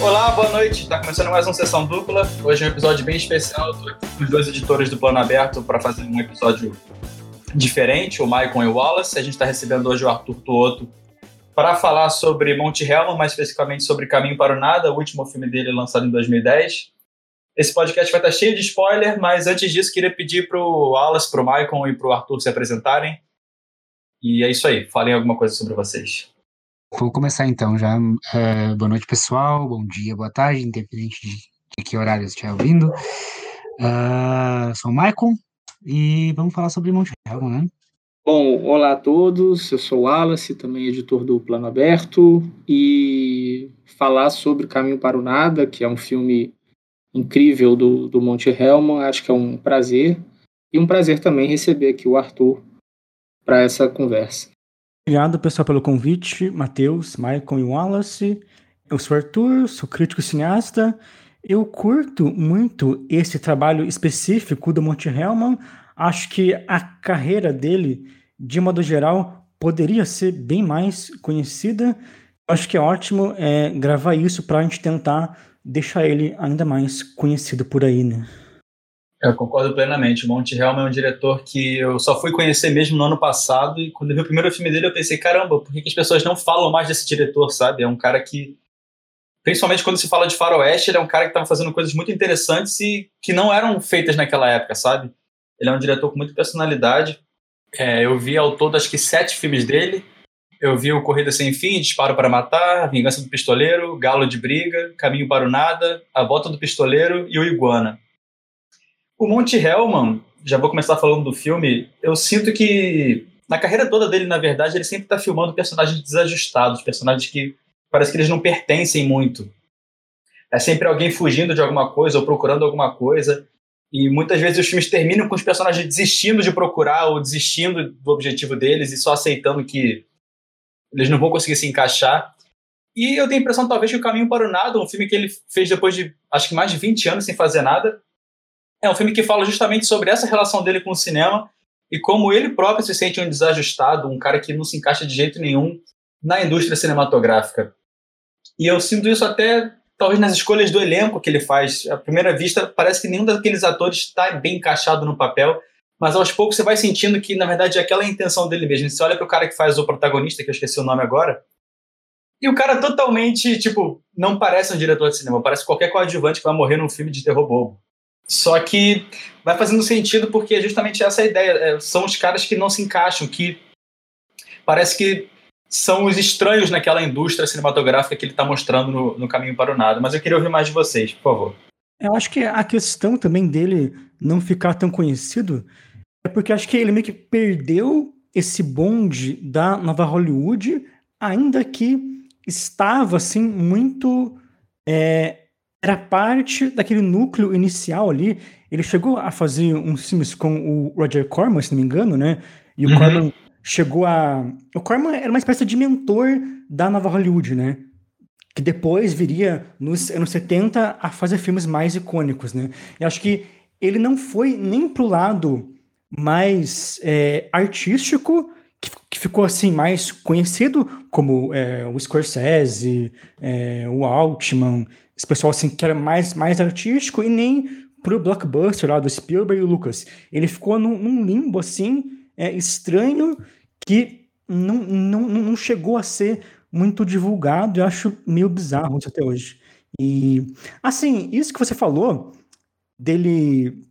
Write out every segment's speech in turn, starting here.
Olá, boa noite. Está começando mais uma sessão dupla. Hoje é um episódio bem especial. Estou aqui com os dois editores do Plano Aberto para fazer um episódio diferente, o Maicon e o Wallace. A gente está recebendo hoje o Arthur Tuoto para falar sobre Monte Helma, mais especificamente sobre Caminho para o Nada, o último filme dele lançado em 2010. Esse podcast vai estar cheio de spoiler, mas antes disso queria pedir para o Wallace, para o Maicon e para o Arthur se apresentarem. E é isso aí, falem alguma coisa sobre vocês. Vou começar então já. Uh, boa noite, pessoal. Bom dia, boa tarde, independente de, de que horário você estiver ouvindo. Uh, sou o Maicon e vamos falar sobre Monte Helma, né? Bom, olá a todos. Eu sou o Wallace, também editor do Plano Aberto, e falar sobre Caminho para o Nada, que é um filme incrível do, do Monte Helman, acho que é um prazer. E um prazer também receber aqui o Arthur para essa conversa. Obrigado, pessoal, pelo convite. Matheus, Maicon e Wallace. Eu sou Arthur, sou crítico cineasta. Eu curto muito esse trabalho específico do Monte Hellman. Acho que a carreira dele, de modo geral, poderia ser bem mais conhecida. Acho que é ótimo é, gravar isso para a gente tentar deixar ele ainda mais conhecido por aí, né? Eu concordo plenamente. O Monte Helm é um diretor que eu só fui conhecer mesmo no ano passado e quando eu vi o primeiro filme dele eu pensei, caramba, por que, as pessoas não falam mais desse diretor, sabe? É um cara que, principalmente quando se fala de faroeste, ele é um cara que estava fazendo coisas muito interessantes e que não eram feitas naquela época, sabe? Ele é um diretor com muita personalidade. É, eu vi ao todo acho que sete filmes dele. Eu vi o Corrida Sem Fim, Disparo para Matar, Vingança do Pistoleiro, Galo de Briga, Caminho para o Nada, A Volta do Pistoleiro e o Iguana. O Monte Hellman, já vou começar falando do filme, eu sinto que na carreira toda dele, na verdade, ele sempre está filmando personagens desajustados, personagens que parece que eles não pertencem muito. É sempre alguém fugindo de alguma coisa ou procurando alguma coisa. E muitas vezes os filmes terminam com os personagens desistindo de procurar ou desistindo do objetivo deles e só aceitando que eles não vão conseguir se encaixar. E eu tenho a impressão, talvez, que O Caminho para o Nada, um filme que ele fez depois de, acho que mais de 20 anos sem fazer nada, é um filme que fala justamente sobre essa relação dele com o cinema e como ele próprio se sente um desajustado, um cara que não se encaixa de jeito nenhum na indústria cinematográfica. E eu sinto isso até talvez nas escolhas do elenco que ele faz. À primeira vista, parece que nenhum daqueles atores está bem encaixado no papel, mas aos poucos você vai sentindo que, na verdade, é aquela a intenção dele mesmo. Você olha para o cara que faz o protagonista, que eu esqueci o nome agora, e o cara totalmente, tipo, não parece um diretor de cinema, parece qualquer coadjuvante que vai morrer num filme de terror bobo. Só que vai fazendo sentido porque é justamente essa a ideia. É, são os caras que não se encaixam, que parece que são os estranhos naquela indústria cinematográfica que ele está mostrando no, no, Caminho para o Nada. Mas eu queria ouvir mais de vocês, por favor. Eu acho que a questão também dele não ficar tão conhecido é porque acho que ele meio que perdeu esse bonde da nova Hollywood, ainda que estava assim muito é, era parte daquele núcleo inicial ali. Ele chegou a fazer uns filmes com o Roger Corman, se não me engano, né? E o uhum. Corman chegou a. O Corman era uma espécie de mentor da nova Hollywood, né? Que depois viria, nos anos 70, a fazer filmes mais icônicos, né? E acho que ele não foi nem pro lado mais é, artístico, que, que, ficou assim mais conhecido, como é, o Scorsese, é, o Altman, esse pessoal assim que era mais, mais artístico e nem pro blockbuster lá do Spielberg e Lucas. Ele ficou num, num limbo assim é, estranho que não, não, não chegou a ser muito divulgado. Eu acho meio bizarro isso até hoje. E assim, isso que você falou dele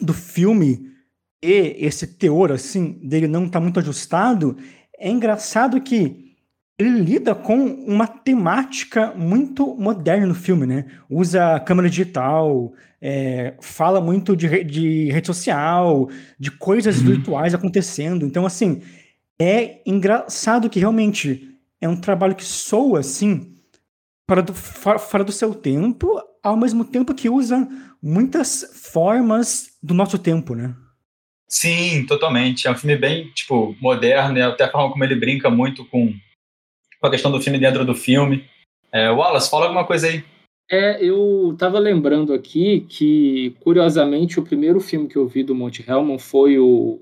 do filme e esse teor assim dele não tá muito ajustado, é engraçado que ele lida com uma temática muito moderna no filme, né? Usa câmera digital, é, fala muito de, de, rede social, de coisas uhum. virtuais acontecendo. Então, assim, é engraçado que realmente é um trabalho que soa, assim, fora do, fora do seu tempo, ao mesmo tempo que usa muitas formas do nosso tempo, né? Sim, totalmente. É um filme bem, tipo, moderno, e até a forma como ele brinca muito com com a questão do filme dentro do filme. É, Wallace, fala alguma coisa aí. É, eu estava lembrando aqui que, curiosamente, o primeiro filme que eu vi do Monte Hellman foi o.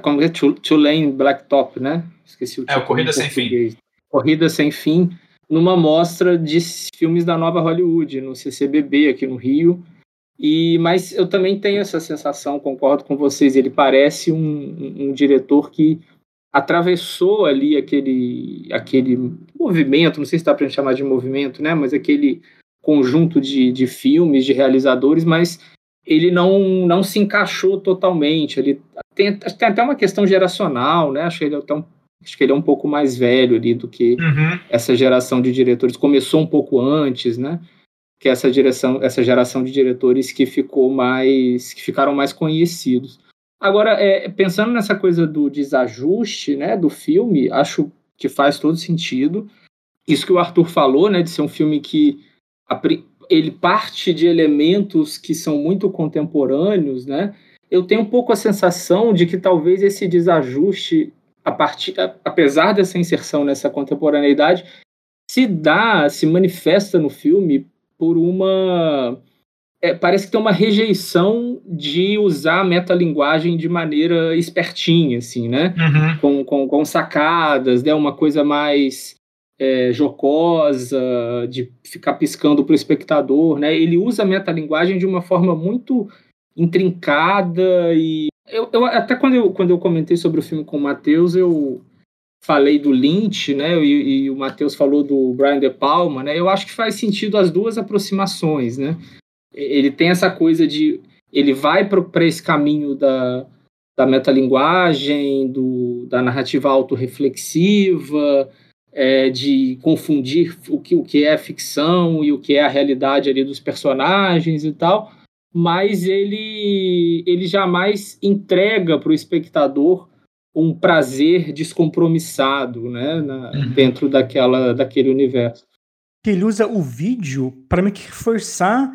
Como é? Tulane Blacktop, né? Esqueci o título. É, o Corrida Sem Fim. Corrida Sem Fim, numa mostra de filmes da nova Hollywood, no CCBB aqui no Rio. E, mas eu também tenho essa sensação, concordo com vocês, ele parece um, um, um diretor que atravessou ali aquele, aquele movimento, não sei se dá para chamar de movimento, né, mas aquele conjunto de, de filmes, de realizadores, mas ele não, não se encaixou totalmente. Ele tem, tem até uma questão geracional, né? Acho que ele é um, acho que ele é um pouco mais velho ali do que uhum. essa geração de diretores. Começou um pouco antes, né? Que essa direção, essa geração de diretores que ficou mais, que ficaram mais conhecidos. Agora, é, pensando nessa coisa do desajuste, né, do filme, acho que faz todo sentido. Isso que o Arthur falou, né, de ser um filme que ele parte de elementos que são muito contemporâneos, né? Eu tenho um pouco a sensação de que talvez esse desajuste, a partir, apesar dessa inserção nessa contemporaneidade, se dá, se manifesta no filme por uma é, parece que tem uma rejeição de usar a metalinguagem de maneira espertinha, assim, né? Uhum. Com, com, com, sacadas, né? Uma coisa mais é, jocosa, de ficar piscando para o espectador, né? Ele usa a metalinguagem de uma forma muito intrincada e eu, eu, até quando eu, quando eu comentei sobre o filme com o Matheus, eu falei do Lynch, né? E, e o Matheus falou do Brian De Palma, né? Eu acho que faz sentido as duas aproximações, né? Ele tem essa coisa de ele vai para esse caminho da, da metalinguagem, do, da narrativa autorreflexiva, é, de confundir o que, o que é ficção e o que é a realidade ali dos personagens e tal, mas ele, ele jamais entrega para o espectador um prazer descompromissado né, na, uhum. dentro daquela, daquele universo. Ele usa o vídeo para meio que reforçar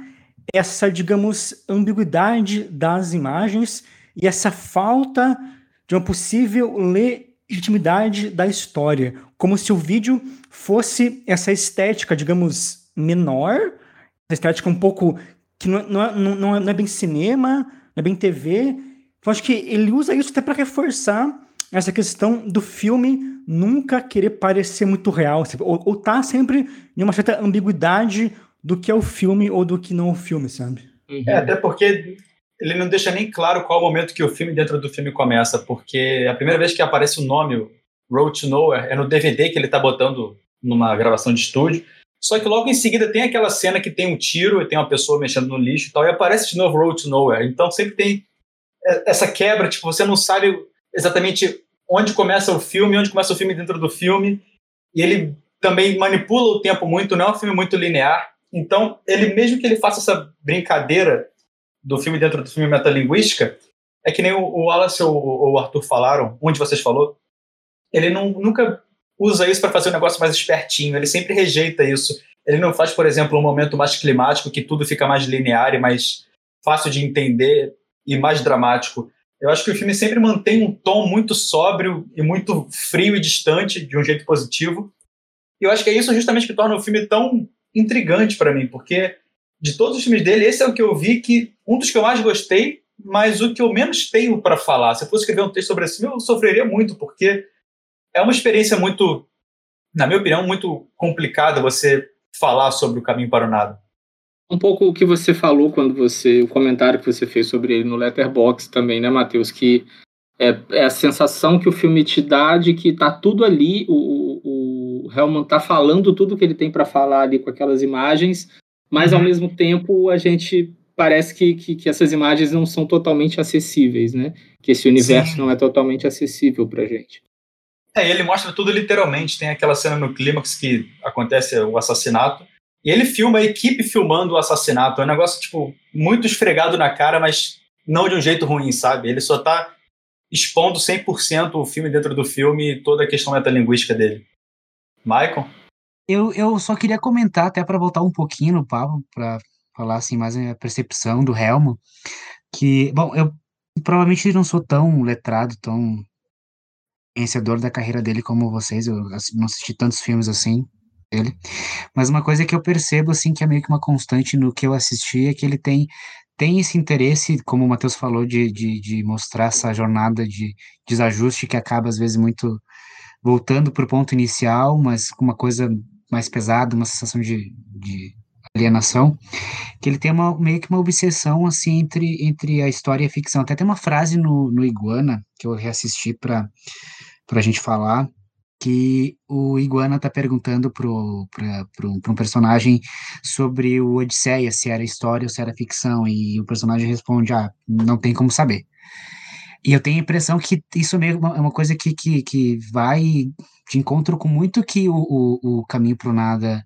essa, digamos, ambiguidade das imagens e essa falta de uma possível legitimidade da história como se o vídeo fosse essa estética, digamos, menor, essa estética um pouco que não, não, não, não é bem cinema, não é bem TV. Então acho que ele usa isso até para reforçar essa questão do filme nunca querer parecer muito real, ou, ou tá sempre em uma certa ambiguidade do que é o filme ou do que não é o filme, sabe? Uhum. É, até porque ele não deixa nem claro qual o momento que o filme dentro do filme começa, porque a primeira vez que aparece o nome, Road to Nowhere, é no DVD que ele tá botando numa gravação de estúdio. Só que logo em seguida tem aquela cena que tem um tiro e tem uma pessoa mexendo no lixo e tal, e aparece de novo Road to Nowhere. Então sempre tem essa quebra, tipo, você não sabe exatamente onde começa o filme, onde começa o filme dentro do filme, e ele também manipula o tempo muito, não é um filme muito linear. Então, ele mesmo que ele faça essa brincadeira do filme dentro do filme metalinguística, é que nem o, Wallace ou o Arthur falaram, um de vocês falou, ele não, nunca usa isso para fazer um negócio mais espertinho, ele sempre rejeita isso. Ele não faz, por exemplo, um momento mais climático que tudo fica mais linear e mais fácil de entender e mais dramático. Eu acho que o filme sempre mantém um tom muito sóbrio e muito frio e distante, de um jeito positivo. E eu acho que é isso justamente que torna o filme tão intrigante para mim, porque de todos os filmes dele, esse é o que eu vi que um dos que eu mais gostei, mas o que eu menos tenho para falar. Se eu fosse escrever um texto sobre esse filme, eu sofreria muito, porque é uma experiência muito, na minha opinião, muito complicada você falar sobre o caminho para o nada. Um pouco o que você falou quando você, o comentário que você fez sobre ele no Letterbox também, né, Matheus? Que é, é, a sensação que o filme te dá de que tá tudo ali, o, o Hellman tá falando tudo que ele tem para falar ali com aquelas imagens, mas ao uhum. mesmo tempo a gente parece que, que, que, essas imagens não são totalmente acessíveis, né? Que esse universo Sim. não é totalmente acessível pra gente. É, ele mostra tudo literalmente. Tem aquela cena no clímax que acontece o assassinato. E ele filma a equipe filmando o assassinato. É um negócio, tipo, muito esfregado na cara, mas não de um jeito ruim, sabe? Ele só tá expondo 100% o filme dentro do filme e toda a questão metalinguística dele. Michael? Eu, eu só queria comentar, até para voltar um pouquinho no papo, para falar assim mais a percepção do Helmo, que, bom, eu provavelmente não sou tão letrado, tão vencedor da carreira dele como vocês, eu não assisti tantos filmes assim dele, mas uma coisa que eu percebo assim que é meio que uma constante no que eu assisti é que ele tem tem esse interesse, como o Matheus falou, de, de, de mostrar essa jornada de desajuste que acaba às vezes muito voltando para o ponto inicial, mas com uma coisa mais pesada, uma sensação de, de alienação, que ele tem uma, meio que uma obsessão assim entre, entre a história e a ficção. Até tem uma frase no, no Iguana que eu reassisti para a gente falar, que o Iguana tá perguntando pro, pra, pro, pro um personagem sobre o Odisseia, se era história ou se era ficção, e o personagem responde, ah, não tem como saber. E eu tenho a impressão que isso é meio é uma coisa que, que, que vai de encontro com muito que o, o, o Caminho pro Nada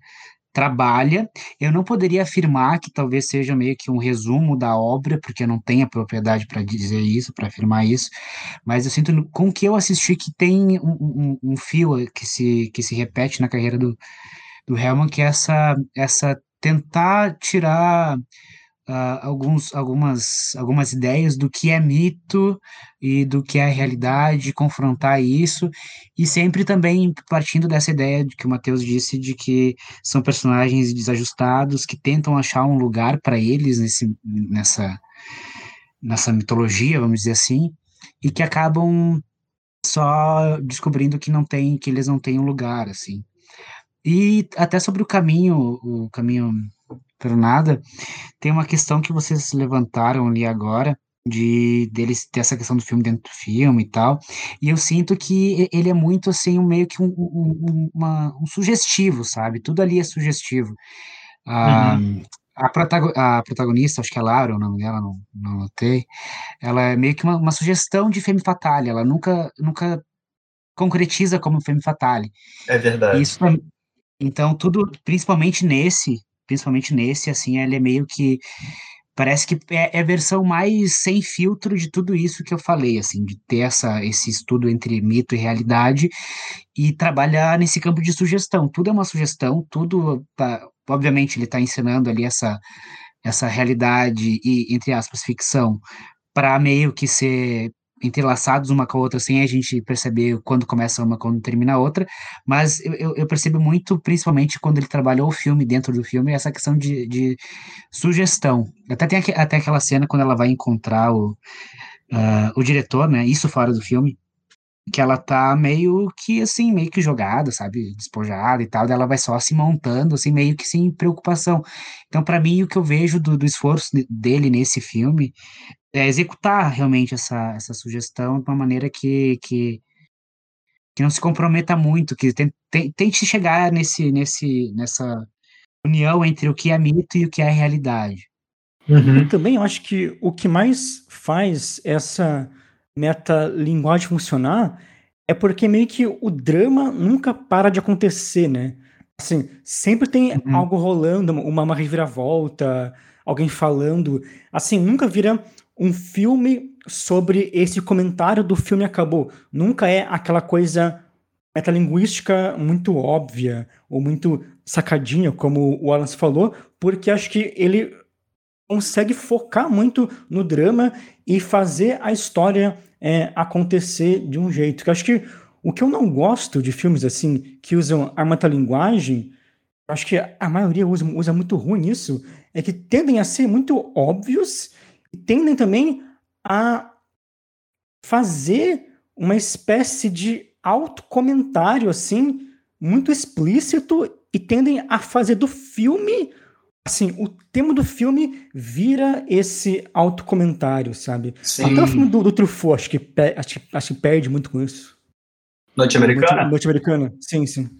trabalha. Eu não poderia afirmar que talvez seja meio que um resumo da obra, porque eu não tenho a propriedade para dizer isso, para afirmar isso, mas eu sinto com que eu assisti que tem um, um, um, fio que se, que se repete na carreira do, do Hellman, que é essa, essa tentar tirar uh, alguns, algumas, algumas ideias do que é mito e do que é realidade, confrontar isso, e sempre também partindo dessa ideia de que o Matheus disse de que são personagens desajustados que tentam achar um lugar para eles nesse, nessa, nessa mitologia, vamos dizer assim, e que acabam só descobrindo que não tem, que eles não têm um lugar, assim. E até sobre o caminho, o caminho pelo nada, tem uma questão que vocês levantaram ali agora, de deles ter essa questão do filme dentro do filme e tal, e eu sinto que ele é muito assim, um, meio que um, um, uma, um sugestivo, sabe? Tudo ali é sugestivo. Ah, uhum. a, protago a, protagonista, acho que é Laura, o nome dela, não, não notei, ela é meio que uma, uma sugestão de Femme Fatale, ela nunca, nunca concretiza como Femme Fatale. É verdade. Isso, então, tudo, principalmente nesse, principalmente nesse, assim, ele é meio que parece que é, é, a versão mais sem filtro de tudo isso que eu falei, assim, de ter essa, esse estudo entre mito e realidade e trabalhar nesse campo de sugestão. Tudo é uma sugestão, tudo, tá, obviamente, ele está ensinando ali essa, essa realidade e, entre aspas, ficção, para meio que ser entrelaçados uma com a outra sem a gente perceber quando começa uma quando termina a outra, mas eu, eu percebo muito, principalmente quando ele trabalhou o filme dentro do filme, essa questão de, de sugestão. Até tem até aquela cena quando ela vai encontrar o, uh, o diretor, né, isso fora do filme, que ela tá meio que assim, meio que jogada, sabe, despojada e tal, ela vai só se montando, assim, meio que sem preocupação. Então, para mim, o que eu vejo do, do esforço dele nesse filme é executar realmente essa, essa sugestão de uma maneira que, que, que não se comprometa muito, que tente, tente chegar nesse, nesse, nessa união entre o que é mito e o que é realidade. Uhum. Eu também acho que o que mais faz essa metalinguagem funcionar é porque meio que o drama nunca para de acontecer, né? Assim, sempre tem uhum. algo rolando, uma, uma reviravolta, alguém falando. Assim, nunca vira um filme sobre esse comentário do filme acabou. Nunca é aquela coisa metalinguística muito óbvia ou muito sacadinha, como o Alan falou, porque acho que ele consegue focar muito no drama e fazer a história é, acontecer de um jeito. Que acho que o que eu não gosto de filmes assim que usam a metalinguagem, acho que a maioria usa, usa muito ruim isso, é que tendem a ser muito óbvios e tendem também a fazer uma espécie de autocomentário assim muito explícito e tendem a fazer do filme assim, o tema do filme vira esse autocomentário, sabe? Sim. Até o filme do, do Truffaut, acho que, acho, acho que perde muito com isso. Norte-americana? Norte-americana, sim, sim.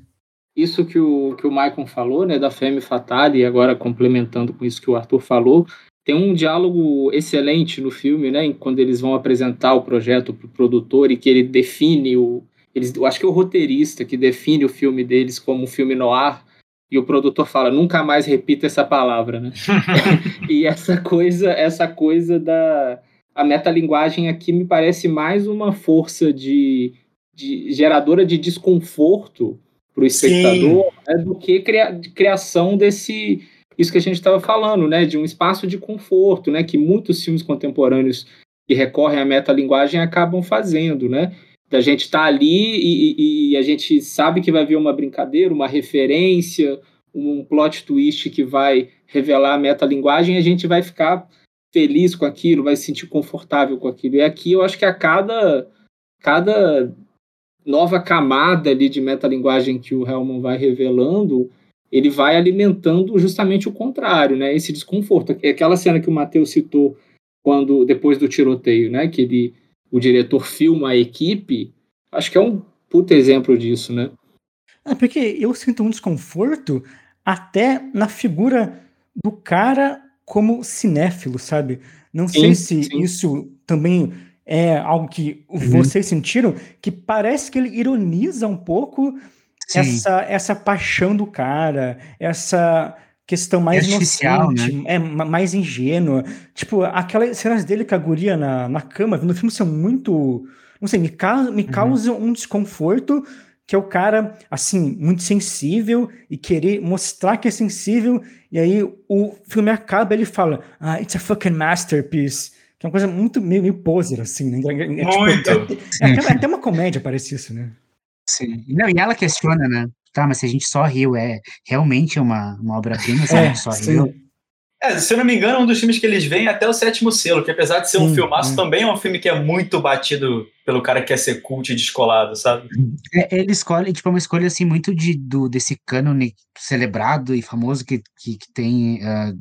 Isso que o, que o Maicon falou, né, da Femme Fatale, e agora complementando com isso que o Arthur falou, tem um diálogo excelente no filme, né? Quando eles vão apresentar o projeto para o produtor e que ele define o. Eles, eu acho que é o roteirista que define o filme deles como um filme noir. E o produtor fala, nunca mais repita essa palavra, né? e essa coisa, essa coisa da. A metalinguagem aqui me parece mais uma força de, de geradora de desconforto para o espectador né, do que cria, criação desse isso que a gente estava falando, né, de um espaço de conforto, né, que muitos filmes contemporâneos que recorrem à metalinguagem acabam fazendo, né, da gente estar tá ali e, e, e, a gente sabe que vai vir uma brincadeira, uma referência, um plot twist que vai revelar a metalinguagem e a gente vai ficar feliz com aquilo, vai se sentir confortável com aquilo. E aqui eu acho que a cada, cada nova camada ali de metalinguagem que o Hellman vai revelando, ele vai alimentando justamente o contrário, né? Esse desconforto. É aquela cena que o Matheus citou quando depois do tiroteio, né? Que ele, o diretor filma a equipe. Acho que é um puta exemplo disso, né? É porque eu sinto um desconforto até na figura do cara como cinéfilo, sabe? Não sim, sei se sim. isso também é algo que uhum. vocês sentiram, que parece que ele ironiza um pouco essa, essa paixão do cara, essa questão mais é inocente, né? é mais ingênua. Tipo, aquelas cenas dele com a guria na, na cama, no filme são muito. Não sei, me, causa, me uhum. causam um desconforto que é o cara, assim, muito sensível e querer mostrar que é sensível, e aí o filme acaba ele fala, ah, it's a fucking masterpiece. Que é uma coisa muito meio, meio poser, assim, né? É, tipo, muito! É, é, é, até uma comédia, parece isso, né? Sim. Não, e ela questiona, né? Tá, mas se a gente só riu, é realmente uma, uma obra-prima, se a gente só sim. riu. É, se eu não me engano, um dos filmes que eles veem é até o sétimo selo, que apesar de ser sim, um filmaço, é. também é um filme que é muito batido pelo cara que quer ser cult e descolado, sabe? É, ele escolhe, tipo, é uma escolha assim, muito de, do, desse cânone celebrado e famoso que, que, que tem uh,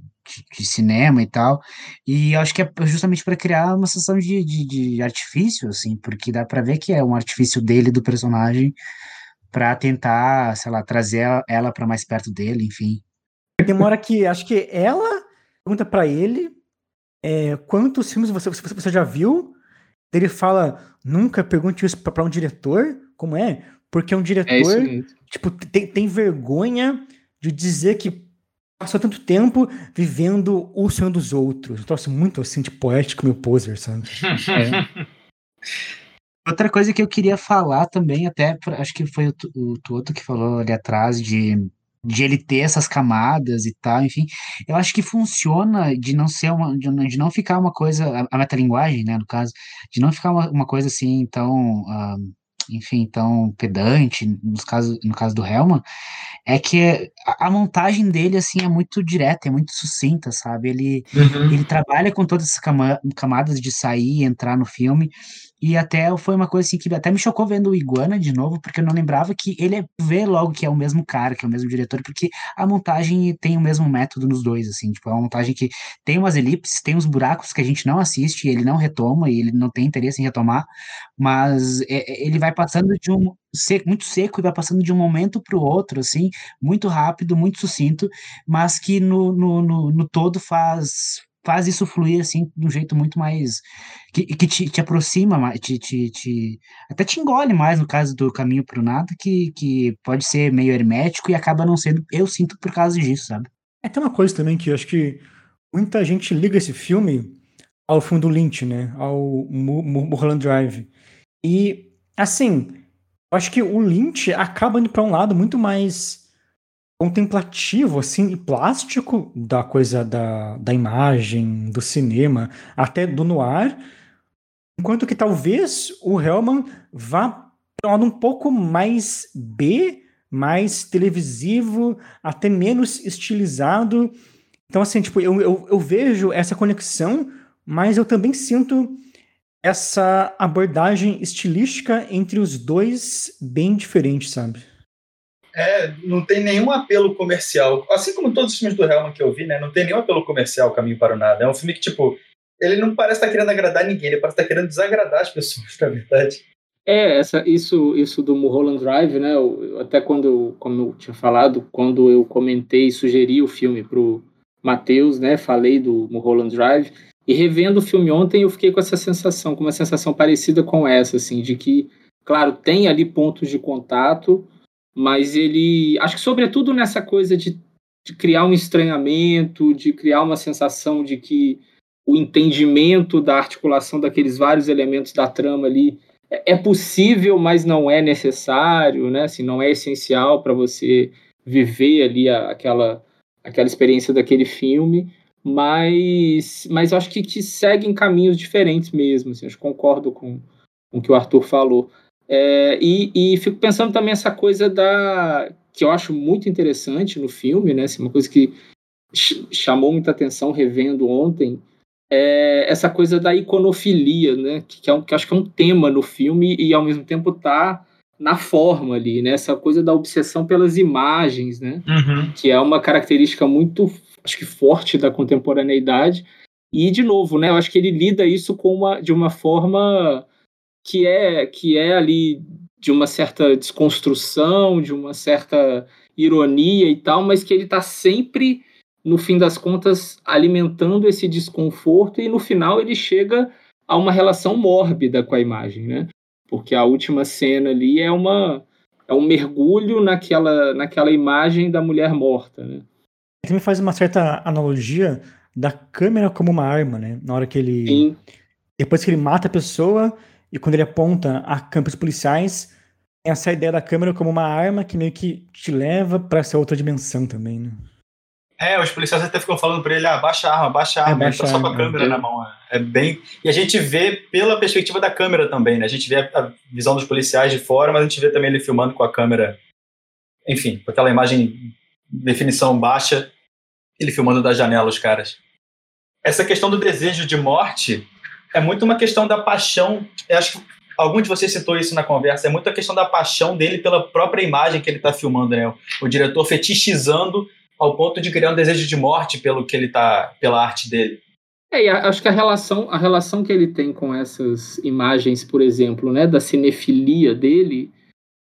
de, cinema e tal. E acho que é justamente para criar uma sensação de, de, de, artifício, assim, porque dá para ver que é um artifício dele, do personagem, para tentar, sei lá, trazer ela para mais perto dele, enfim. Demora que, acho que ela pergunta para ele é, quantos filmes você, você, você já viu. Ele fala, nunca pergunte isso para um diretor, como é? Porque um diretor, é tipo, tem, tem vergonha de dizer que passou tanto tempo vivendo o sonho dos outros. Um troço muito assim de poético, meu poser, sabe? é. Outra coisa que eu queria falar também, até acho que foi o, o Toto que falou ali atrás de de ele ter essas camadas e tal, enfim, eu acho que funciona de não ser uma, de, de não ficar uma coisa, a, a metalinguagem, né, no caso, de não ficar uma, uma coisa assim tão, uh, enfim, tão pedante, no caso, no caso do Helman, é que a, a, montagem dele, assim, é muito direta, é muito sucinta, sabe, ele, uhum. ele trabalha com todas essas camadas de sair e entrar no filme, e até foi uma coisa assim que até me chocou vendo o Iguana de novo, porque eu não lembrava que ele vê logo que é o mesmo cara, que é o mesmo diretor, porque a montagem tem o mesmo método nos dois, assim, tipo, é uma montagem que tem umas elipses, tem uns buracos que a gente não assiste, ele não retoma e ele não tem interesse em retomar, mas é, é ele vai passando de um seco, muito seco e vai passando de um momento para o outro, assim, muito rápido, muito sucinto, mas que no, no, no, no todo faz faz isso fluir assim de um jeito muito mais que, que te, te aproxima te, te, te, até te engole mais no caso do caminho para o nada que, que pode ser meio hermético e acaba não sendo eu sinto por causa disso sabe? É tem uma coisa também que eu acho que muita gente liga esse filme ao fundo Lynch né? Ao Mulholland Drive. E assim eu acho que o Lynch acaba indo para um lado muito mais contemplativo, assim, e plástico da coisa da, da imagem, do cinema, até do noir, enquanto que talvez o Hellman vá para um pouco mais B, mais televisivo, até menos estilizado. Então, assim, tipo, eu, eu, eu vejo essa conexão, mas eu também sinto essa abordagem estilística entre os dois bem diferente, sabe? É, não tem nenhum apelo comercial. Assim como todos os filmes do Hellman que eu vi, né? Não tem nenhum apelo comercial Caminho para o Nada. É um filme que, tipo, ele não parece estar querendo agradar ninguém, ele parece estar querendo desagradar as pessoas, na verdade. É, essa, isso, isso do Mulholland Drive, né? Eu, até quando, como eu tinha falado, quando eu comentei e sugeri o filme pro Matheus, né? Falei do Mulholland Drive. E revendo o filme ontem, eu fiquei com essa sensação, com uma sensação parecida com essa, assim, de que, claro, tem ali pontos de contato, mas ele, acho que sobretudo nessa coisa de, de criar um estranhamento, de criar uma sensação de que o entendimento da articulação daqueles vários elementos da trama ali é, é possível, mas não é necessário, né? Assim, não é essencial para você viver ali a, aquela, aquela experiência daquele filme, mas, mas acho que, que seguem caminhos diferentes mesmo. Assim, eu concordo com, com o que o Arthur falou. É, e, e, fico pensando também essa coisa da que eu acho muito interessante no filme, né? Assim, uma coisa que ch chamou muita atenção revendo ontem, é essa coisa da iconofilia, né? Que, que, é um, que acho que é um tema no filme e ao mesmo tempo está na forma ali, né? Essa coisa da obsessão pelas imagens, né? Uhum. Que é uma característica muito, acho que forte da contemporaneidade. E de novo, né? Eu acho que ele lida isso com uma, de uma forma que é que é ali de uma certa desconstrução, de uma certa ironia e tal, mas que ele está sempre no fim das contas alimentando esse desconforto e no final ele chega a uma relação mórbida com a imagem, né? porque a última cena ali é uma é um mergulho naquela naquela imagem da mulher morta, né? Também faz uma certa analogia da câmera como uma arma, né? Na hora que ele Sim. depois que ele mata a pessoa e quando ele aponta a câmeras policiais, tem essa ideia da câmera como uma arma que meio que te leva para essa outra dimensão também, né? É, os policiais até ficam falando para ele, ah, baixa a arma, baixa a arma, é, baixa ele tá só com a câmera é. na mão. É. é bem. E a gente vê pela perspectiva da câmera também, né? A gente vê a visão dos policiais de fora, mas a gente vê também ele filmando com a câmera, enfim, com aquela imagem definição baixa, ele filmando da janela os caras. Essa questão do desejo de morte é muito uma questão da paixão. Eu acho que algum de vocês citou isso na conversa. É muito a questão da paixão dele pela própria imagem que ele está filmando, né? O diretor fetichizando ao ponto de criar um desejo de morte pelo que ele tá, pela arte dele. É, acho que a relação, a relação que ele tem com essas imagens, por exemplo, né, da cinefilia dele,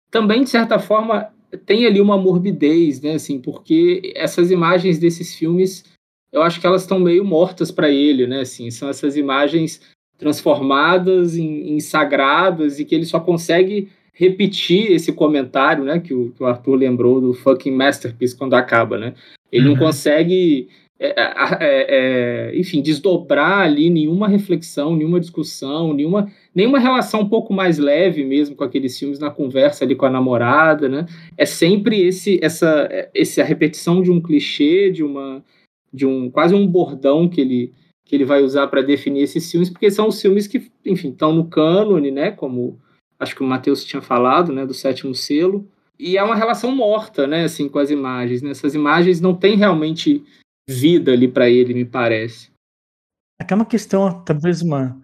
também de certa forma tem ali uma morbidez, né, assim, porque essas imagens desses filmes, eu acho que elas estão meio mortas para ele, né, assim, são essas imagens transformadas em, em sagradas e que ele só consegue repetir esse comentário, né, que o, que o Arthur lembrou do fucking masterpiece quando acaba, né? Ele uhum. não consegue, é, é, é, enfim, desdobrar ali nenhuma reflexão, nenhuma discussão, nenhuma, nenhuma relação um pouco mais leve mesmo com aqueles filmes na conversa ali com a namorada, né? É sempre esse, essa, essa repetição de um clichê, de uma, de um quase um bordão que ele que ele vai usar para definir esses filmes, porque são os filmes que, enfim, estão no cânone, né? Como acho que o Matheus tinha falado, né, do sétimo selo, e é uma relação morta, né, assim, com as imagens. Né? Essas imagens não têm realmente vida ali para ele, me parece. Até uma questão, talvez uma,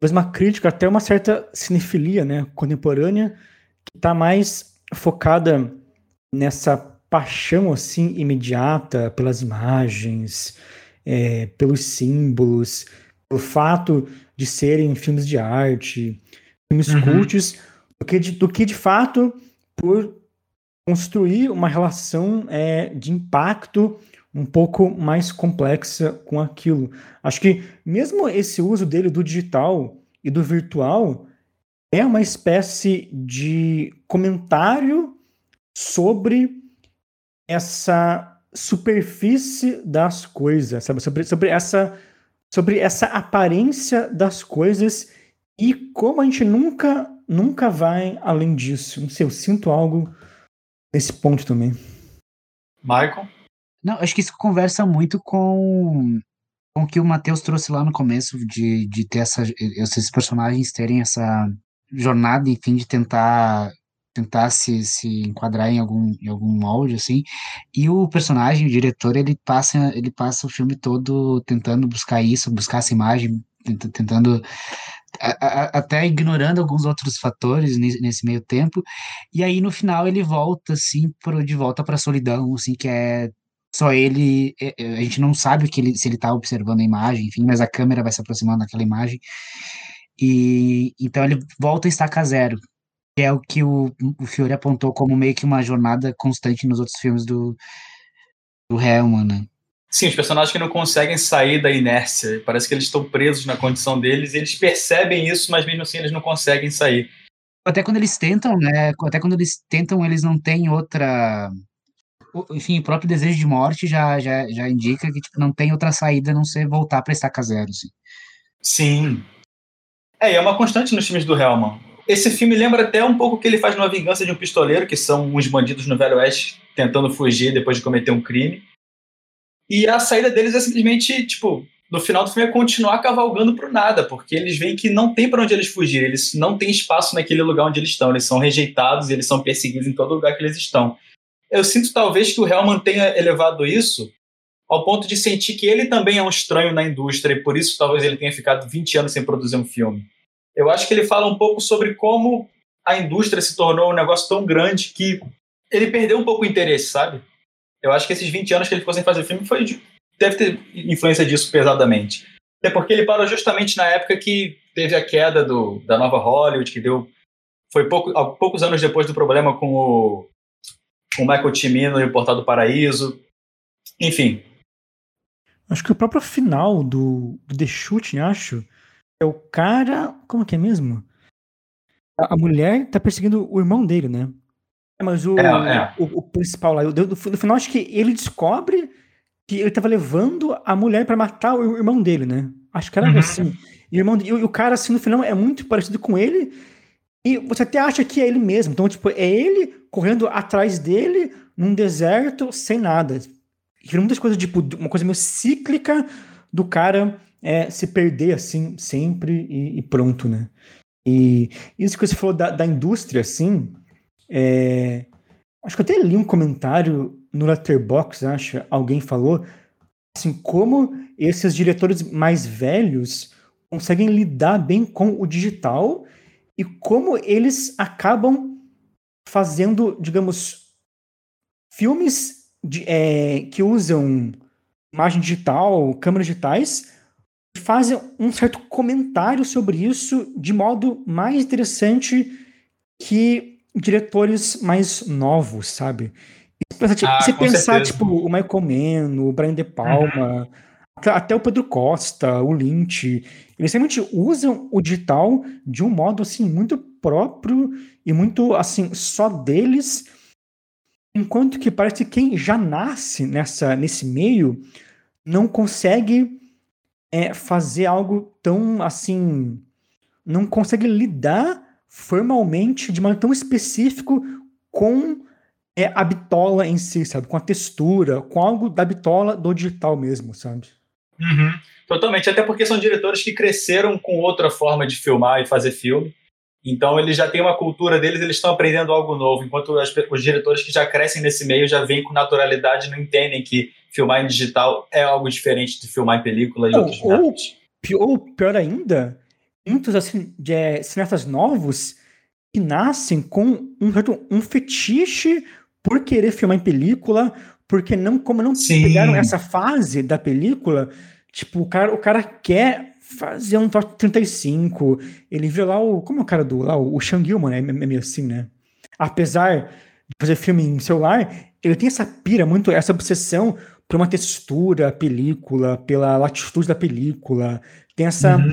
talvez uma crítica, até uma certa cinefilia, né, contemporânea, que está mais focada nessa paixão assim imediata pelas imagens, é, pelos símbolos, pelo fato de serem filmes de arte, filmes uhum. cultos, do que, de, do que de fato por construir uma relação é, de impacto um pouco mais complexa com aquilo. Acho que mesmo esse uso dele do digital e do virtual é uma espécie de comentário sobre essa superfície das coisas, sabe? Sobre, sobre, essa, sobre essa aparência das coisas e como a gente nunca, nunca vai além disso. Não sei, eu sinto algo nesse ponto também. Michael? Não, acho que isso conversa muito com, com o que o Matheus trouxe lá no começo, de, de ter essa, esses personagens terem essa jornada, enfim, de tentar tentar se, se enquadrar em algum, em algum molde, assim, e o personagem, o diretor, ele passa, ele passa o filme todo tentando buscar isso, buscar essa imagem, tentando até ignorando alguns outros fatores nesse, meio tempo, e aí no final ele volta, assim, pro, de volta para a solidão, assim, que é só ele, é, é, a gente não sabe que ele, se ele está observando a imagem, enfim, mas a câmera vai se aproximando daquela imagem, e então ele volta a estacar zero, que é o que o, o Fiore apontou como meio que uma jornada constante nos outros filmes do, do Hellman, né? Sim, os personagens que não conseguem sair da inércia. Parece que eles estão presos na condição deles e eles percebem isso, mas mesmo assim eles não conseguem sair. Até quando eles tentam, né? Até quando eles tentam, eles não têm outra. Enfim, o próprio desejo de morte já, já, já indica que tipo, não tem outra saída a não ser voltar para estaca zero. Assim. Sim. É, e é uma constante nos filmes do Hellman. Esse filme lembra até um pouco o que ele faz numa Vingança de um Pistoleiro, que são uns bandidos no Velho Oeste tentando fugir depois de cometer um crime. E a saída deles é simplesmente, tipo, no final do filme é continuar cavalgando pro nada, porque eles veem que não tem para onde eles fugir, eles não têm espaço naquele lugar onde eles estão, eles são rejeitados, eles são perseguidos em todo lugar que eles estão. Eu sinto talvez que o Hellman tenha elevado isso ao ponto de sentir que ele também é um estranho na indústria e por isso talvez ele tenha ficado 20 anos sem produzir um filme. Eu acho que ele fala um pouco sobre como a indústria se tornou um negócio tão grande que ele perdeu um pouco o interesse, sabe? Eu acho que esses 20 anos que ele ficou sem fazer filme foi de, deve ter influência disso pesadamente. É porque ele parou justamente na época que teve a queda do, da nova Hollywood, que deu. Foi pouco, poucos anos depois do problema com o, com o Michael Cimino e o Portal do Paraíso. Enfim. Acho que o próprio final do, do The Shooting, acho, é o cara. Como que é mesmo? A, a mulher tá perseguindo o irmão dele, né? É, mas o, é, é. o, o, principal lá, no final, acho que ele descobre que ele tava levando a mulher para matar o irmão dele, né? Acho que era uhum. assim. E o, irmão, e o cara, assim, no final é muito parecido com ele. E você até acha que é ele mesmo. Então, tipo, é ele correndo atrás dele num deserto sem nada. E muitas coisas, tipo, uma coisa meio cíclica do cara é, se perder assim sempre e, e, pronto, né? E isso que você falou da, da indústria, assim, é, acho que eu até li um comentário no Letterboxd, acho, alguém falou, assim, como esses diretores mais velhos conseguem lidar bem com o digital e como eles acabam fazendo, digamos, filmes de, é, que usam imagem digital, câmeras digitais, fazem um certo comentário sobre isso de modo mais interessante que diretores mais novos, sabe? Você, tipo, ah, pensar, tipo, o Michael Mann, o Brian De Palma, uhum. até o Pedro Costa, o Lynch, eles realmente usam o digital de um modo, assim, muito próprio e muito, assim, só deles, enquanto que parece que quem já nasce nessa, nesse meio não consegue é, fazer algo tão, assim, não consegue lidar formalmente, de modo tão específico, com é, a bitola em si, sabe? Com a textura, com algo da bitola do digital mesmo, sabe? Uhum. Totalmente, até porque são diretores que cresceram com outra forma de filmar e fazer filme. Então eles já têm uma cultura deles, eles estão aprendendo algo novo, enquanto os diretores que já crescem nesse meio já vêm com naturalidade, não entendem que filmar em digital é algo diferente de filmar em película e ou, outros ou, ou pior ainda, muitos assim, de, é, cineastas novos que nascem com um, um fetiche por querer filmar em película, porque não, como não Sim. pegaram essa fase da película, tipo, o cara, o cara quer fazer um top 35, ele vê lá o, como é o cara do, lá, o Sean Gilman, né, é meio assim, né? Apesar de fazer filme em celular, ele tem essa pira muito, essa obsessão por uma textura, película, pela latitude da película, tem essa, uhum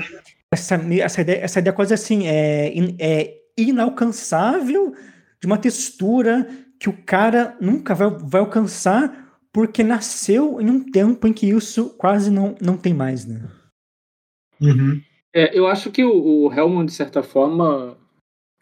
essa, essa, ideia, essa ideia quase assim, é, é inalcançável de uma textura que o cara nunca vai, vai alcançar porque nasceu em um tempo em que isso quase não, não tem mais, né? Uhum. É, eu acho que o, o de certa forma,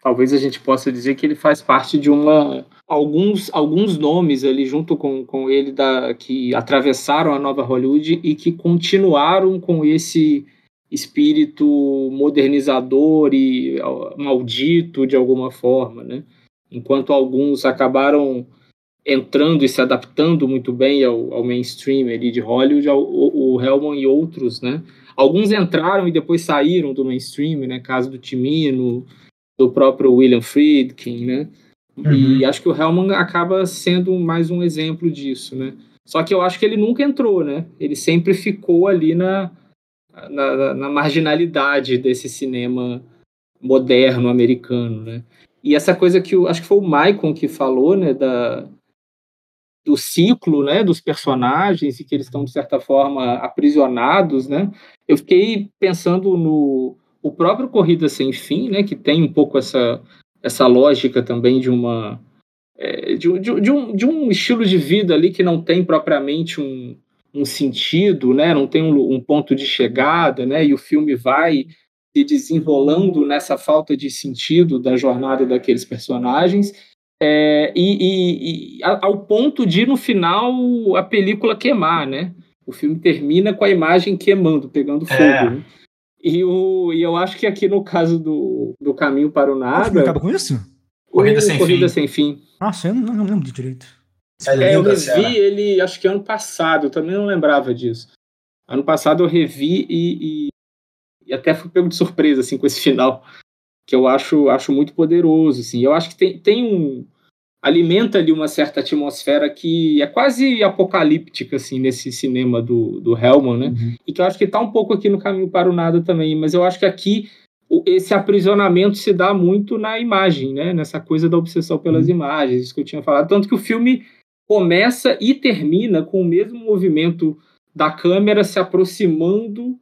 talvez a gente possa dizer que ele faz parte de uma alguns alguns nomes ali junto com, com ele da que atravessaram a nova Hollywood e que continuaram com esse espírito modernizador e maldito de alguma forma, né? Enquanto alguns acabaram entrando e se adaptando muito bem ao, ao mainstream ali de Hollywood, ao, o, o Hellman e outros, né? Alguns entraram e depois saíram do mainstream, né? Caso do Timino, do próprio William Friedkin, né? Uhum. E acho que o Hellman acaba sendo mais um exemplo disso, né? Só que eu acho que ele nunca entrou, né? Ele sempre ficou ali na, na, na, marginalidade desse cinema moderno americano, né? E essa coisa que eu acho que foi o Maicon que falou, né, da, do ciclo, né, dos personagens e que eles estão de certa forma aprisionados, né? Eu fiquei pensando no o próprio Corrida sem fim, né, que tem um pouco essa essa lógica também de uma é, de, de, de, um, de um estilo de vida ali que não tem propriamente um, um sentido, né? Não tem um, um, ponto de chegada, né? E o filme vai se desenrolando nessa falta de sentido da jornada daqueles personagens. É, e, e, e, ao ponto de no final a película queimar, né? O filme termina com a imagem queimando, pegando fogo. É. Né? E, o, e eu acho que aqui no caso do, do Caminho para o Nada. acaba com isso? Corrida, sem, Corrida fim. sem Fim. Nossa, eu não, não lembro direito. É, é eu revi ele, acho que ano passado, eu também não lembrava disso. Ano passado eu revi e, e, e, até fui pego de surpresa assim, com esse final. que eu acho, acho muito poderoso. Assim. Eu acho que tem, tem um. Alimenta ali uma certa atmosfera que é quase apocalíptica assim, nesse cinema do, do Hellman, né? Uhum. E que eu acho que está um pouco aqui no caminho para o nada também, mas eu acho que aqui esse aprisionamento se dá muito na imagem, né? Nessa coisa da obsessão pelas uhum. imagens, isso que eu tinha falado. Tanto que o filme começa e termina com o mesmo movimento da câmera se aproximando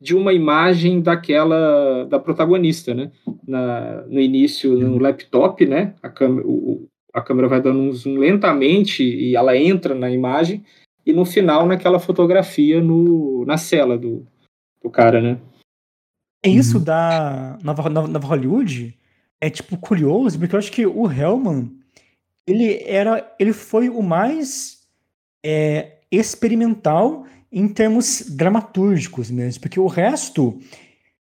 de uma imagem daquela da protagonista, né? Na, no início no uhum. laptop, né? A câmera, o, a câmera vai dando um zoom lentamente e ela entra na imagem e no final naquela fotografia no, na cela do, do cara, né? É isso uhum. da Nova, Nova, Nova Hollywood é tipo curioso, porque eu acho que o Hellman ele era ele foi o mais é, experimental em termos dramatúrgicos mesmo, porque o resto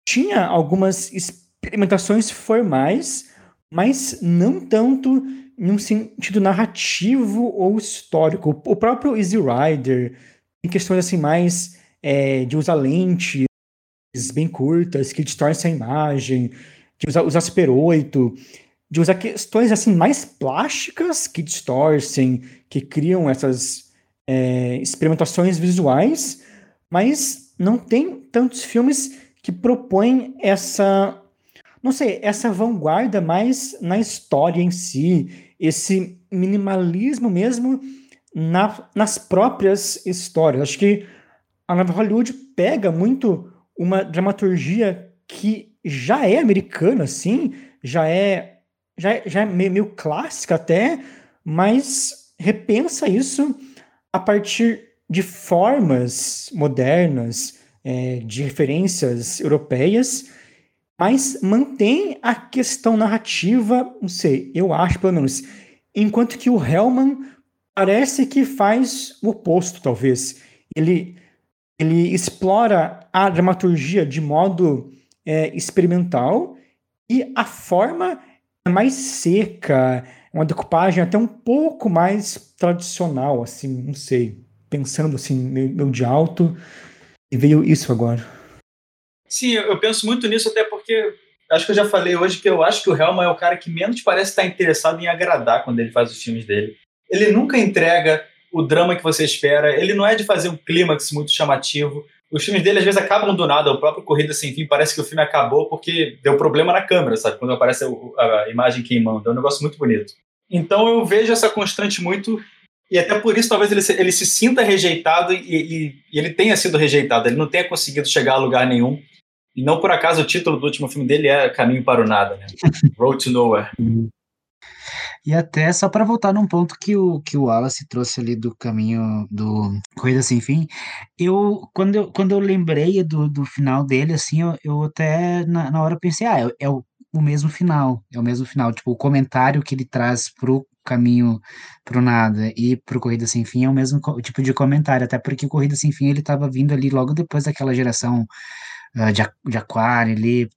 tinha algumas experimentações formais, mas não tanto em um sentido narrativo ou histórico. O próprio Easy Rider, em questões assim mais é, de usar lentes bem curtas, que distorcem a imagem, de usar, usar Super 8, de usar questões assim mais plásticas que distorcem, que criam essas é, experimentações visuais, mas não tem tantos filmes que propõem essa, não sei, essa vanguarda mais na história em si, esse minimalismo mesmo na, nas próprias histórias. Acho que a Nova Hollywood pega muito uma dramaturgia que já é americana, assim, já é, já é, já é meio, clássica até, mas repensa isso a partir de formas modernas, é, de referências europeias, mas mantém a questão narrativa, não sei, eu acho pelo menos, enquanto que o Hellman parece que faz o oposto, talvez. Ele, ele explora a dramaturgia de modo é, experimental e a forma é mais seca, uma decupagem até um pouco mais tradicional, assim, não sei, pensando assim, meio, de alto, e veio isso agora. Sim, eu penso muito nisso, até porque acho que eu já falei hoje que eu acho que o Helma é o cara que menos parece estar interessado em agradar quando ele faz os filmes dele. Ele nunca entrega o drama que você espera, ele não é de fazer um clímax muito chamativo. Os filmes dele às vezes acabam do nada, o próprio Corrida Sem Fim parece que o filme acabou porque deu problema na câmera, sabe? Quando aparece a, imagem queimando. É um negócio muito bonito. Então eu vejo essa constante muito, e até por isso talvez ele se, ele se sinta rejeitado e, e, e ele tenha sido rejeitado, ele não tenha conseguido chegar a lugar nenhum. E não por acaso o título do último filme dele é Caminho para o Nada, né? Road to Nowhere. E até só para voltar num ponto que o, que o Wallace trouxe ali do caminho do Corrida Sem Fim, eu quando eu, quando eu lembrei do, do final dele, assim, eu, eu até na, na hora pensei, ah, é, é o, o mesmo final, é o mesmo final, tipo, o comentário que ele traz pro caminho pro nada e pro Corrida Sem Fim é o mesmo tipo de comentário, até porque o Corrida Sem Fim ele tava vindo ali logo depois daquela geração uh, de, de Aquário ali,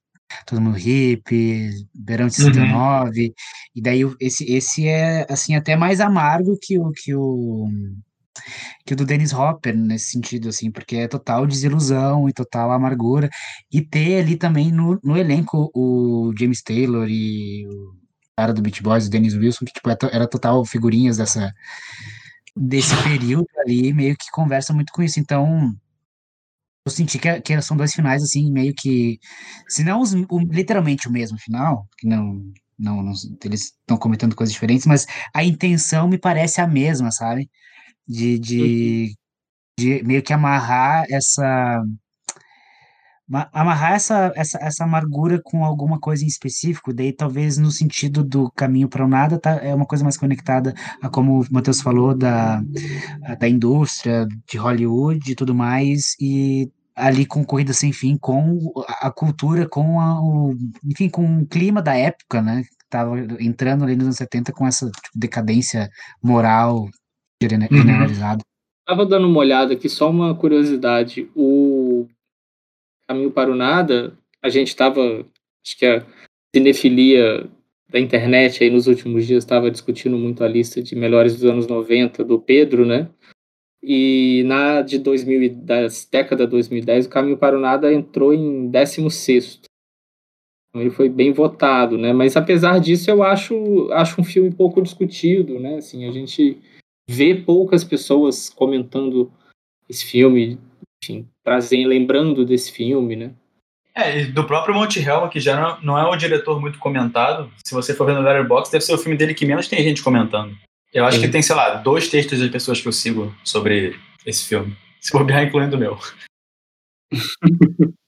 todo mundo hippie, verão de 69, uhum. e daí esse, esse é, assim, até mais amargo que o, que o, que o do Dennis Hopper, nesse sentido, assim, porque é total desilusão e total amargura, e ter ali também no, no elenco o James Taylor e o cara do Beach Boys, o Dennis Wilson, que, tipo, é era total figurinhas dessa desse período ali, meio que conversa muito com isso, então eu senti que, que são dois finais, assim, meio que. Se não os, o, literalmente o mesmo final, que não. não, não eles estão comentando coisas diferentes, mas a intenção me parece a mesma, sabe? De, de, uhum. de meio que amarrar essa. Amarrar essa, essa, essa amargura com alguma coisa em específico, daí talvez no sentido do caminho para o nada, tá, é uma coisa mais conectada a como o Matheus falou, da, da indústria, de Hollywood e tudo mais, e ali com Corrida Sem Fim, com a cultura, com a, o, enfim, com o clima da época, né? Tava entrando ali nos anos 70 com essa tipo, decadência moral generalizada. Uhum. Tava dando uma olhada aqui, só uma curiosidade. O Caminho para o Nada, a gente estava, acho que a cinefilia da internet aí nos últimos dias estava discutindo muito a lista de melhores dos anos 90 do Pedro, né? E na de 2010, década 2010, o Caminho para o Nada entrou em 16 Então ele foi bem votado, né? Mas apesar disso, eu acho, acho um filme pouco discutido, né? Assim, a gente vê poucas pessoas comentando esse filme, enfim, trazendo, lembrando desse filme, né? É, e do próprio Monte Helma, que já não, não é um diretor muito comentado. Se você for ver no Letterboxd, deve ser o filme dele que menos tem gente comentando. Eu acho Sim. que tem, sei lá, dois textos de pessoas que eu sigo sobre esse filme. Se bobear, incluindo o meu.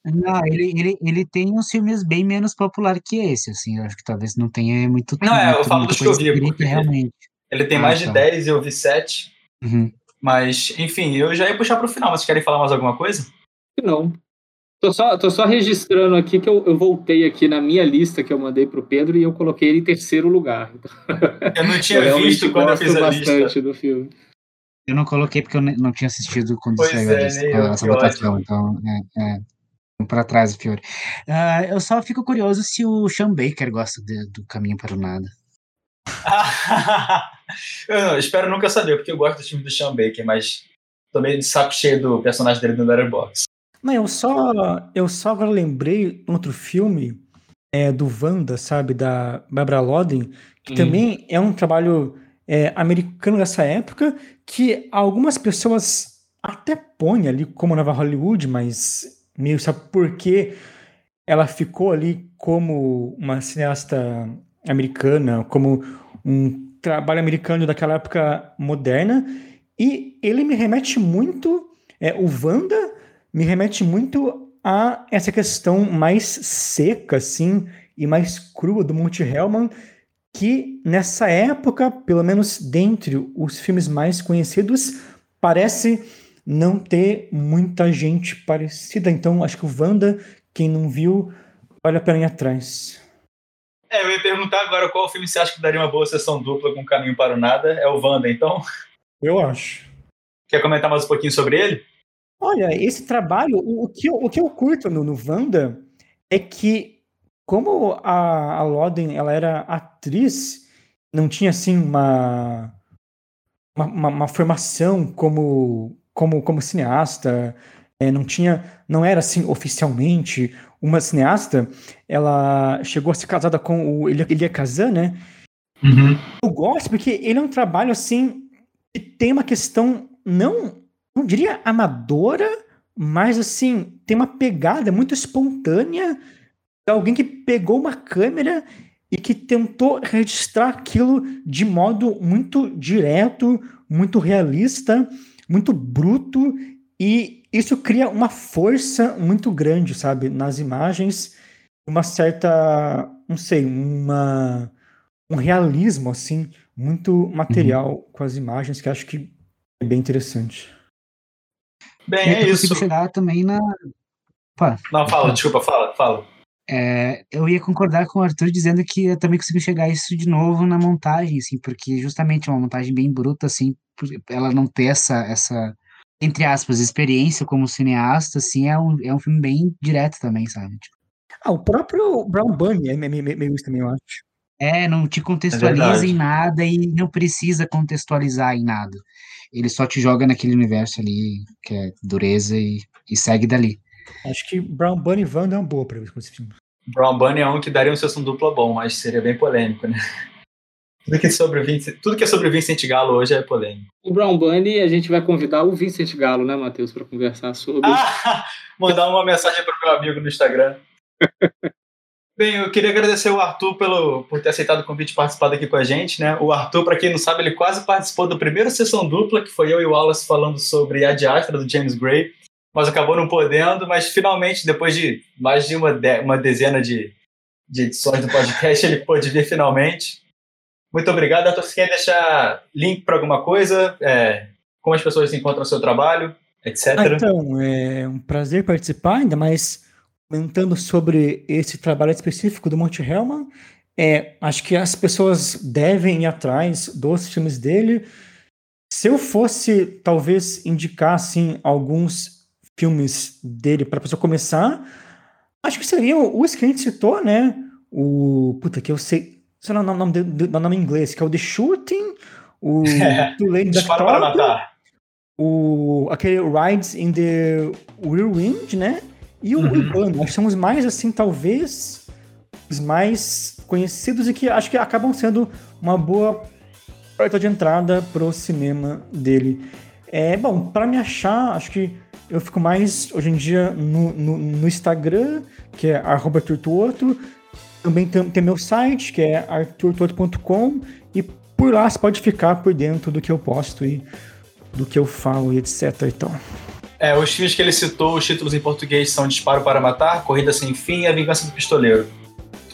Não, ele, ele, ele tem uns filmes bem menos populares que esse, assim. Eu acho que talvez não tenha muito. Não, é, eu falo dos que eu vi. Porque realmente. Ele tem ah, mais tá. de 10 e eu vi 7. Uhum. Mas, enfim, eu já ia puxar pro final. Mas vocês querem falar mais alguma coisa? Não. Tô só, tô só registrando aqui que eu, eu voltei aqui na minha lista que eu mandei pro Pedro e eu coloquei ele em terceiro lugar. Eu não tinha eu visto quando eu fiz a lista. do filme. Eu não coloquei porque eu não tinha assistido quando pois saiu é, a lista, essa votação, então é, é para trás, Fiore. Uh, eu só fico curioso se o Sean Baker gosta de, do Caminho para o Nada. eu não, espero nunca saber, porque eu gosto do time do Sean Baker, mas meio de saco cheio do personagem dele no Letterboxd. Não, eu só, eu só agora lembrei outro filme é, do Wanda, sabe, da Barbara Loden, que hum. também é um trabalho é, americano dessa época, que algumas pessoas até põem ali como Nova Hollywood, mas meio sabe por que ela ficou ali como uma cineasta americana, como um trabalho americano daquela época moderna, e ele me remete muito, é, o Wanda me remete muito a essa questão mais seca, assim, e mais crua do Monte Hellman, que nessa época, pelo menos dentre os filmes mais conhecidos, parece não ter muita gente parecida. Então, acho que o Wanda, quem não viu, vale a pena atrás. É, eu ia perguntar agora qual filme você acha que daria uma boa sessão dupla com Caminho para o Nada. É o Wanda, então? Eu acho. Quer comentar mais um pouquinho sobre ele? Olha, esse trabalho, o, o, que, eu, o que eu curto no, no Wanda é que, como a, a Loden ela era atriz, não tinha assim uma, uma, uma, uma formação como, como, como cineasta, é, não tinha, não era assim oficialmente uma cineasta, ela chegou a ser casada com o Elia Kazan, né? Uhum. Eu gosto porque ele é um trabalho assim que tem uma questão não não diria amadora, mas assim, tem uma pegada muito espontânea de alguém que pegou uma câmera e que tentou registrar aquilo de modo muito direto, muito realista, muito bruto, e isso cria uma força muito grande, sabe, nas imagens, uma certa, não sei, uma um realismo assim muito material uhum. com as imagens que acho que é bem interessante. Bem, é isso. chegar também na. Opa, Não, fala, desculpa, fala, fala. É, eu ia concordar com o Arthur dizendo que eu também consegui chegar isso de novo na montagem, assim, porque justamente é uma montagem bem bruta, assim, ela não ter essa, essa entre aspas, experiência como cineasta, assim, é um, é um filme bem direto também, sabe? Tipo, ah, o próprio Brown Bunny é meio, meio isso também, eu acho. É, não te contextualiza é em nada e não precisa contextualizar em nada ele só te joga naquele universo ali, que é dureza, e, e segue dali. Acho que Brown Bunny e Wanda é uma boa pra ver com esse filme. Brown Bunny é um que daria um sessão dupla bom, mas seria bem polêmico, né? Tudo que, é sobre Vincent, tudo que é sobre Vincent Galo hoje é polêmico. O Brown Bunny, a gente vai convidar o Vincent Galo, né, Matheus, para conversar sobre. Ah, mandar uma mensagem para o meu amigo no Instagram. Bem, eu queria agradecer o Arthur pelo, por ter aceitado o convite de participar aqui com a gente, né? O Arthur, para quem não sabe, ele quase participou da primeira sessão dupla, que foi eu e o Wallace falando sobre a diáspora do James Gray, mas acabou não podendo, mas finalmente, depois de mais de uma, de, uma dezena de, de edições do podcast, ele pôde vir finalmente. Muito obrigado. Você quer deixar link para alguma coisa? É, como as pessoas encontram o seu trabalho, etc. Ah, então, é um prazer participar, ainda mais comentando sobre esse trabalho específico do Monte Hellman, é, acho que as pessoas devem ir atrás dos filmes dele. Se eu fosse, talvez, indicar assim, alguns filmes dele para a pessoa começar, acho que seriam os que a gente citou, né? O. Puta, que eu sei. Sei lá o nome, o nome em inglês, que é o The Shooting, o Do Lane Matar. o aquele Rides in the Whirlwind, né? E o uhum. Urbano, acho que são os mais, assim, talvez os mais conhecidos e que acho que acabam sendo uma boa porta de entrada pro cinema dele. É, bom, para me achar, acho que eu fico mais hoje em dia no, no, no Instagram, que é arrobaturtuoto. Também tem, tem, meu site, que é arturtuoto.com. E por lá você pode ficar por dentro do que eu posto e do que eu falo e etc. Então. É, os filmes que ele citou, os títulos em português são Disparo para Matar, Corrida Sem Fim e A Vingança do Pistoleiro.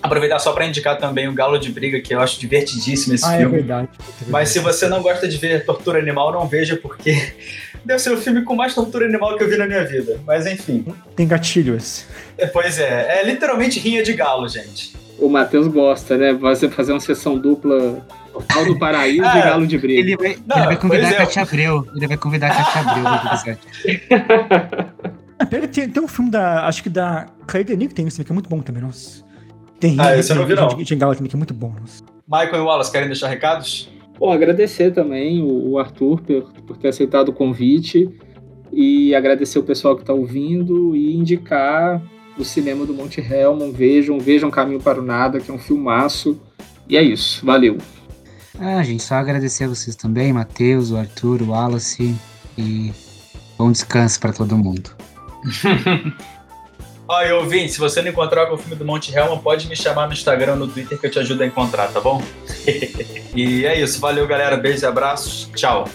Aproveitar só para indicar também o Galo de Briga, que eu acho divertidíssimo esse ah, é filme. É verdade, é verdade. Mas se você não gosta de ver tortura animal, não veja, porque deve ser o filme com mais tortura animal que eu vi na minha vida. Mas enfim. Tem gatilhos. É, pois é, é literalmente rinha de galo, gente. O Matheus gosta, né? Você fazer uma sessão dupla Portal do Paraíso ah, e Galo de Briga. Ele vai, não, ele vai convidar a é. Katia Abreu. Ele vai convidar a Katia Abreu ah, tem, tem um filme da. Acho que da Claire Denis que tem isso, que é muito bom também, nossa. Tem ah, esse eu não vi, não. De, de Galo também, que é muito bom, nossa. Michael e Wallace, querem deixar recados? Bom, agradecer também o, Arthur por, por ter aceitado o convite e agradecer o pessoal que está ouvindo e indicar o cinema do Monte Helmon. Vejam, vejam Caminho para o Nada, que é um filmaço. E é isso, valeu. Ah, gente, só agradecer a vocês também, Matheus, o Arthur, o Wallace e bom descanso para todo mundo. E ouvinte, se você não encontrar com o filme do Monte Helman, pode me chamar no Instagram, no Twitter, que eu te ajudo a encontrar, tá bom? e é isso, valeu galera, beijos e abraços, tchau.